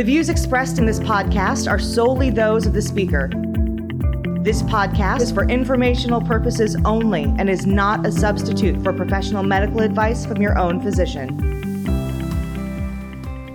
The views expressed in this podcast are solely those of the speaker. This podcast is for informational purposes only and is not a substitute for professional medical advice from your own physician.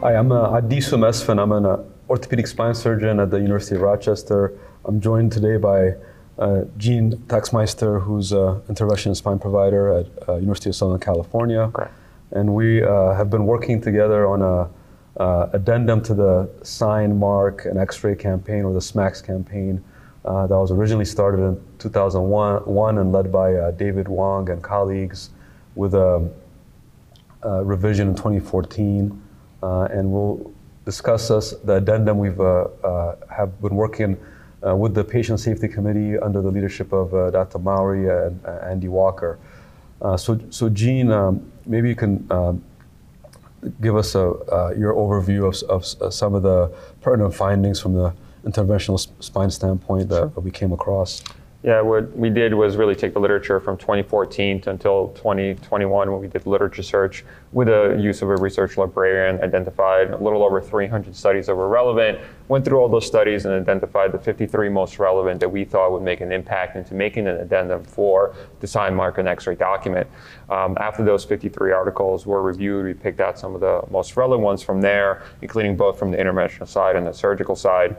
Hi, I'm uh, Addisu Mesfin. I'm an uh, orthopedic spine surgeon at the University of Rochester. I'm joined today by uh, Gene Tekmyster, who's an interventional spine provider at uh, University of Southern California. Correct. And we uh, have been working together on a uh, addendum to the Sign, Mark, and X-ray campaign, or the SMaX campaign, uh, that was originally started in 2001 and led by uh, David Wong and colleagues with a, a revision in 2014. Uh, and we'll discuss us, the addendum we've uh, uh, have been working with the Patient Safety Committee under the leadership of Dr. Mowry and Andy Walker. so, so Gene, um, maybe you can um, give us a, uh, your overview of, of uh, some of the pertinent findings from the interventional spine standpoint that sure. we came across. Yeah, what we did was really take the literature from 2014 to until 2021 when we did literature search with the use of a research librarian, identified a little over 300 studies that were relevant, went through all those studies and identified the 53 most relevant that we thought would make an impact into making an addendum for the sign mark and x-ray document. Um, after those 53 articles were reviewed, we picked out some of the most relevant ones from there, including both from the interventional side and the surgical side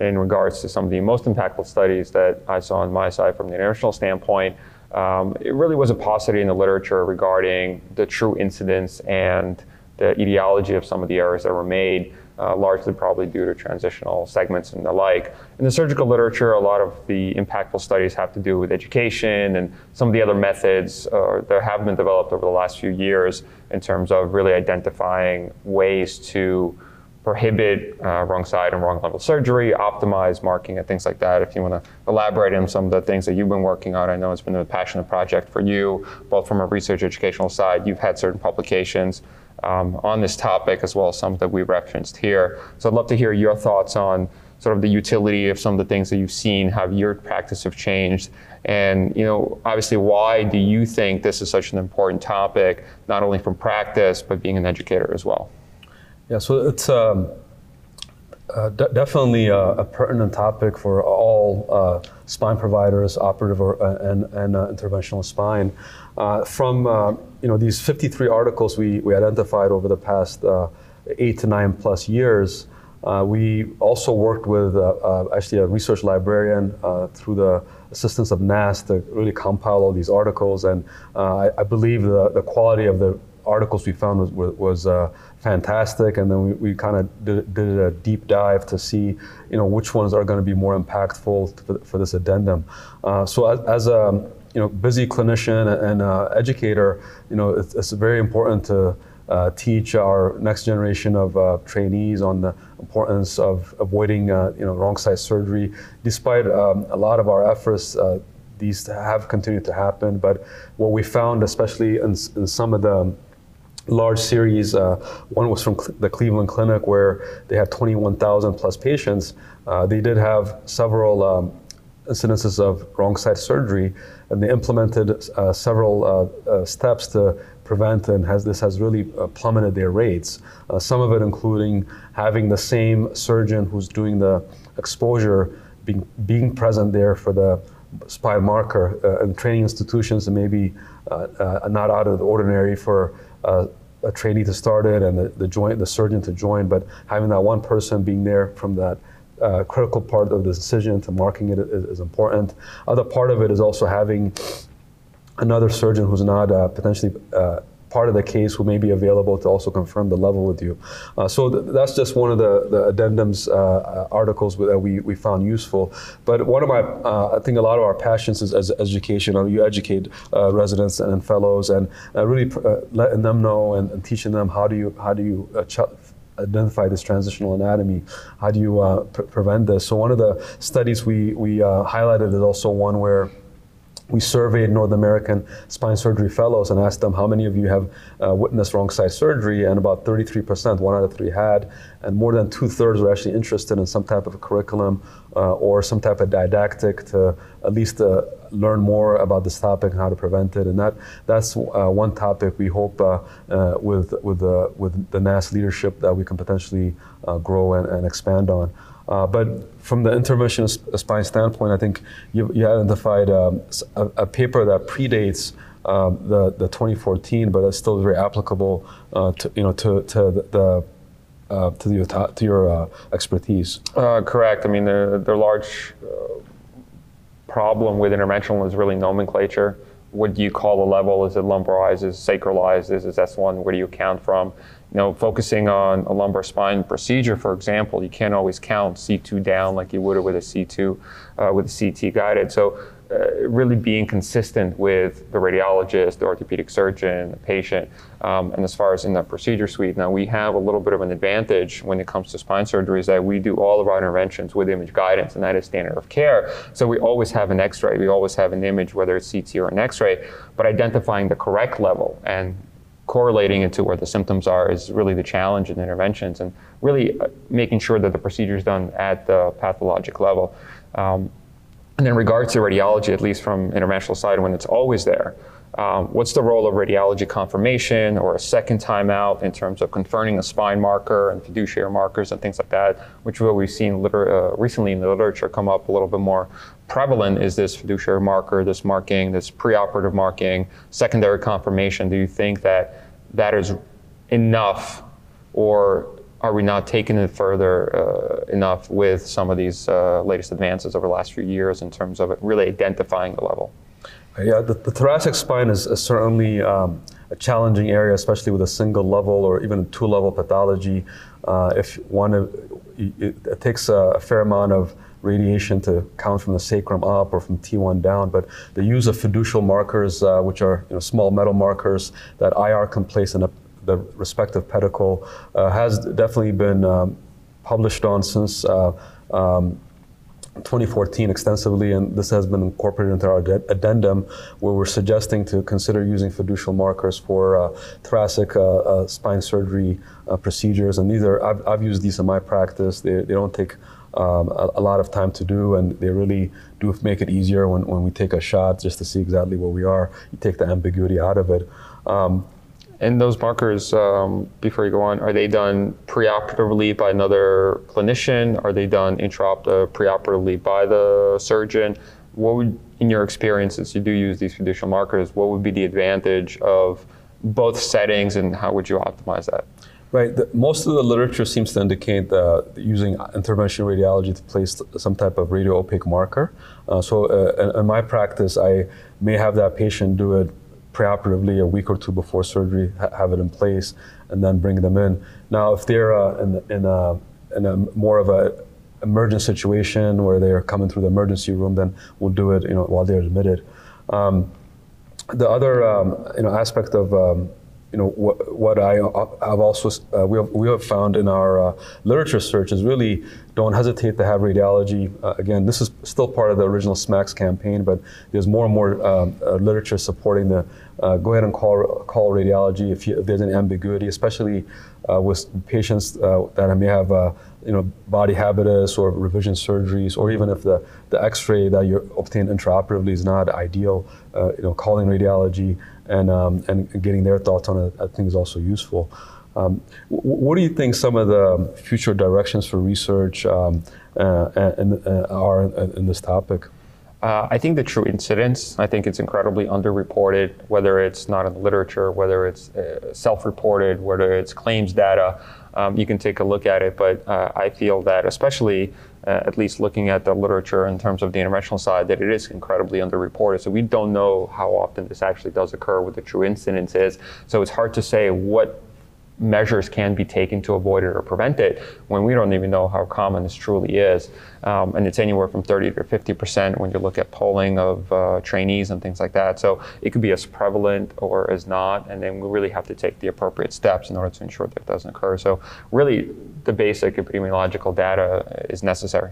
in regards to some of the most impactful studies that I saw on my side from the international standpoint. Um, it really was a paucity in the literature regarding the true incidence and the etiology of some of the errors that were made, uh, largely probably due to transitional segments and the like. In the surgical literature, a lot of the impactful studies have to do with education and some of the other methods uh, that have been developed over the last few years in terms of really identifying ways to prohibit uh, wrong side and wrong level surgery, optimize marking and things like that. If you want to elaborate on some of the things that you've been working on, I know it's been a passionate project for you, both from a research educational side. You've had certain publications um, on this topic as well as some that we referenced here. So I'd love to hear your thoughts on sort of the utility of some of the things that you've seen, how your practice have changed, and you know, obviously, why do you think this is such an important topic, not only from practice but being an educator as well? Yeah, so it's um, uh, de- definitely a, a, pertinent topic for all uh, spine providers, operative or, uh, and, and uh, interventional spine. Uh, from uh, you know these 53 articles we, we identified over the past eight to nine plus years, we also worked with actually a research librarian through the assistance of NASS to really compile all these articles. And I, I, believe the, the quality of the articles we found was, was uh, fantastic, and then we, we kind of did, did, a deep dive to see, you know, which ones are going to be more impactful for, for this addendum. Uh, so as, as, a you know busy clinician and uh, educator, you know, it's, it's very important to uh, teach our next generation of uh, trainees on the importance of avoiding uh, you know wrong side surgery. Despite um, a lot of our efforts, these have continued to happen. But what we found, especially in, in some of the large series. Uh, one was from Cl- the Cleveland Clinic where they had 21,000 plus patients. Uh, they did have several um, incidences of wrong side surgery, and they implemented uh, several uh, uh, steps to prevent, and has, this has really uh, plummeted their rates. some of it including having the same surgeon who's doing the exposure being, being present there for the spine marker uh, and training institutions and maybe uh, uh, not out of the ordinary for a trainee to start it and the, the joint the surgeon to join, but having that one person being there from that uh, critical part of the decision to marking it is, is, important. Other part of it is also having another surgeon who's not uh, potentially uh, part of the case who may be available to also confirm the level with you. Uh, so th- that's just one of the, the addendums uh, uh articles that we, we found useful. But one of my, uh, I think a lot of our passions is as education. You educate uh, residents and fellows and uh, really pr- letting them know and, and, teaching them how do you, how do you ch- identify this transitional anatomy? How do you uh, pre- prevent this? So one of the studies we, we uh, highlighted is also one where we surveyed North American spine surgery fellows and asked them how many of you have uh, witnessed wrong side surgery, and about 33%, one out of three had, and more than two thirds were actually interested in some type of curriculum uh, or some type of didactic to at least uh, learn more about this topic and how to prevent it. And that that's uh, one topic we hope uh, uh, with with the with the NASS leadership that we can potentially grow and, and, expand on. Uh, but from the intervention spine standpoint, I think you, you identified um, a, a, paper that predates um, the, the 2014, but it's still very applicable uh, to you know to, to the, the uh, to your to your uh, expertise. Uh, correct. I mean, the the large uh, problem with interventional is really nomenclature. What do you call a level? Is it lumbarized? Is it sacralized? Is it S1? Where do you count from? You know, focusing on a lumbar spine procedure, for example, you can't always count C2 down like you would with a C2 uh, with a CT guided. So uh, really being consistent with the radiologist, the orthopedic surgeon, the patient. Um, and as far as in the procedure suite, now we have a little bit of an advantage when it comes to spine surgery is that we do all of our interventions with image guidance, and that is standard of care. So we always have an x ray, we always have an image, whether it's CT or an x ray, but identifying the correct level and correlating it to where the symptoms are is really the challenge in interventions and really uh, making sure that the procedure is done at the pathologic level. Um, and in regards to radiology, at least from interventional side, when it's always there, um, what's the role of radiology confirmation or a second time out in terms of confirming a spine marker and fiduciary markers and things like that, which what we've seen liter- uh, recently in the literature come up a little bit more prevalent is this fiduciary marker, this marking, this preoperative marking, secondary confirmation. Do you think that that is enough or are we not taking it further uh, enough with some of these uh, latest advances over the last few years in terms of really identifying the level? Yeah, the, the thoracic spine is, is certainly um, a challenging area, especially with a single level or even a two level pathology. Uh, if one, it, it takes a, fair amount of radiation to count from the sacrum up or from T1 down, but the use of fiducial markers, uh, which are you know, small metal markers that IR can place in a the respective pedicle uh, has definitely been um, published on since uh, um, 2014 extensively, and this has been incorporated into our addendum, where we're suggesting to consider using fiducial markers for uh, thoracic uh, uh, spine surgery uh, procedures. And these are I've, I've, used these in my practice. They, they don't take um, a, a, lot of time to do, and they really do make it easier when, when we take a shot just to see exactly where we are. You take the ambiguity out of it. Um, and those markers, um, before you go on, are they done preoperatively by another clinician? Are they done intraop- preoperatively by the surgeon? What would, in your experience, since you do use these traditional markers, what would be the advantage of both settings and how would you optimize that? Right. The, most of the literature seems to indicate that using interventional radiology to place some type of radio opaque marker. Uh, so, uh, in, in, my practice, I may have that patient do it preoperatively a week or two before surgery, ha- have it in place, and then bring them in. Now, if they're uh, in, in, a, in a more of a emergent situation where they're coming through the emergency room, then we'll do it, you know, while they're admitted. Um, the other, um, you know, aspect of um, you know what, what I have also uh, we, have, we have found in our uh, literature search is really don't hesitate to have radiology. Uh, again, this is still part of the original SMaX campaign, but there's more and more um, uh, literature supporting the uh, go ahead and call call radiology if, you, if there's any ambiguity, especially uh, with patients that may have you know body habitus or revision surgeries, or even if the, the X-ray that you obtain intraoperatively is not ideal, you know calling radiology and, um, and getting their thoughts on it, I think is also useful. Um, what do you think some of the future directions for research um, uh, and, uh, are in, in, this topic? Uh, I think the true incidence, I think it's incredibly underreported, whether it's not in the literature, whether it's uh, self reported, whether it's claims data. Um, you can take a look at it, but uh, I feel that, especially uh, at least looking at the literature in terms of the interventional side, that it is incredibly underreported. So we don't know how often this actually does occur, what the true incidence is. So it's hard to say what measures can be taken to avoid it or prevent it when we don't even know how common this truly is. Um, and it's anywhere from 30 to 50% when you look at polling of uh, trainees and things like that. So it could be as prevalent or as not, and then we really have to take the appropriate steps in order to ensure that it doesn't occur. So really, the basic epidemiological data is necessary.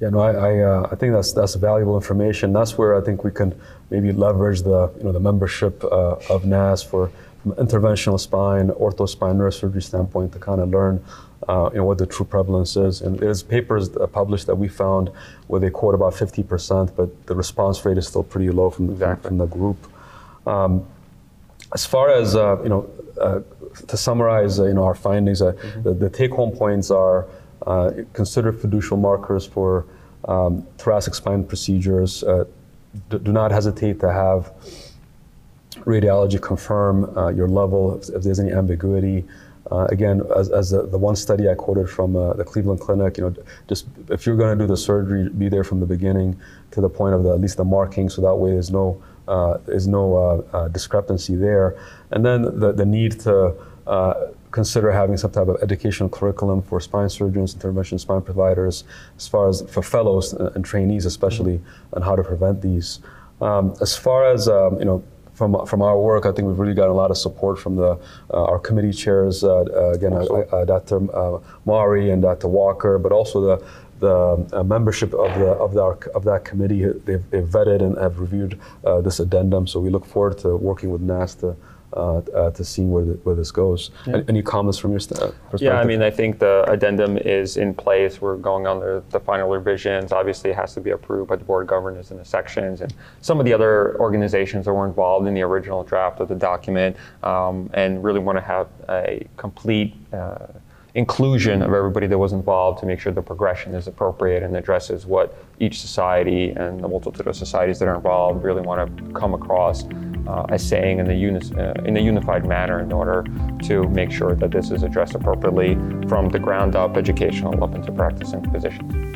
Yeah, no, I, I, uh, I, think that's that's valuable information. That's where I think we can maybe leverage the you know the membership uh, of NASS for interventional spine, ortho spine neurosurgery standpoint to kind of learn uh, you know, what the true prevalence is. And there's papers published that we found where they quote about 50%, but the response rate is still pretty low from, exactly. from the group. Um, as far as, uh, you know, uh, to summarize, uh, you know, our findings, uh, mm-hmm. the, the take-home points are uh, consider fiducial markers for um, thoracic spine procedures. Do, do, not hesitate to have radiology confirm your level if, if there's any ambiguity. Uh, again, as, as the, the, one study I quoted from uh, the Cleveland Clinic, you know, just if you're going to do the surgery, be there from the beginning to the point of the, at least the marking, so that way there's no uh, there's no uh, uh, discrepancy there. And then the, the need to uh, consider having some type of educational curriculum for spine surgeons, intervention spine providers, as far as for fellows and trainees, especially, mm-hmm. on how to prevent these. Um, as far as um, you know from, from our work, I think we've really gotten a lot of support from the, uh, our committee chairs, uh, uh again, uh, uh, Dr. Mari and Dr. Walker, but also the, the membership of, the, of, the, of that committee. They've, they've vetted and have reviewed this addendum, so we look forward to working with NASS to uh, uh, to see where, the, where this goes. Yeah. Any comments from your st- perspective? Yeah, I mean, I think the addendum is in place. We're going on the, the final revisions. Obviously, it has to be approved by the board of governors and the sections and some of the other organizations that were involved in the original draft of the document um, and really want to have a complete uh, inclusion of everybody that was involved to make sure the progression is appropriate and addresses what each society and the multitude of societies that are involved really want to come across uh, as saying in, the uni- uh, in a unified manner in order to make sure that this is addressed appropriately from the ground up, educational, up into practicing physicians.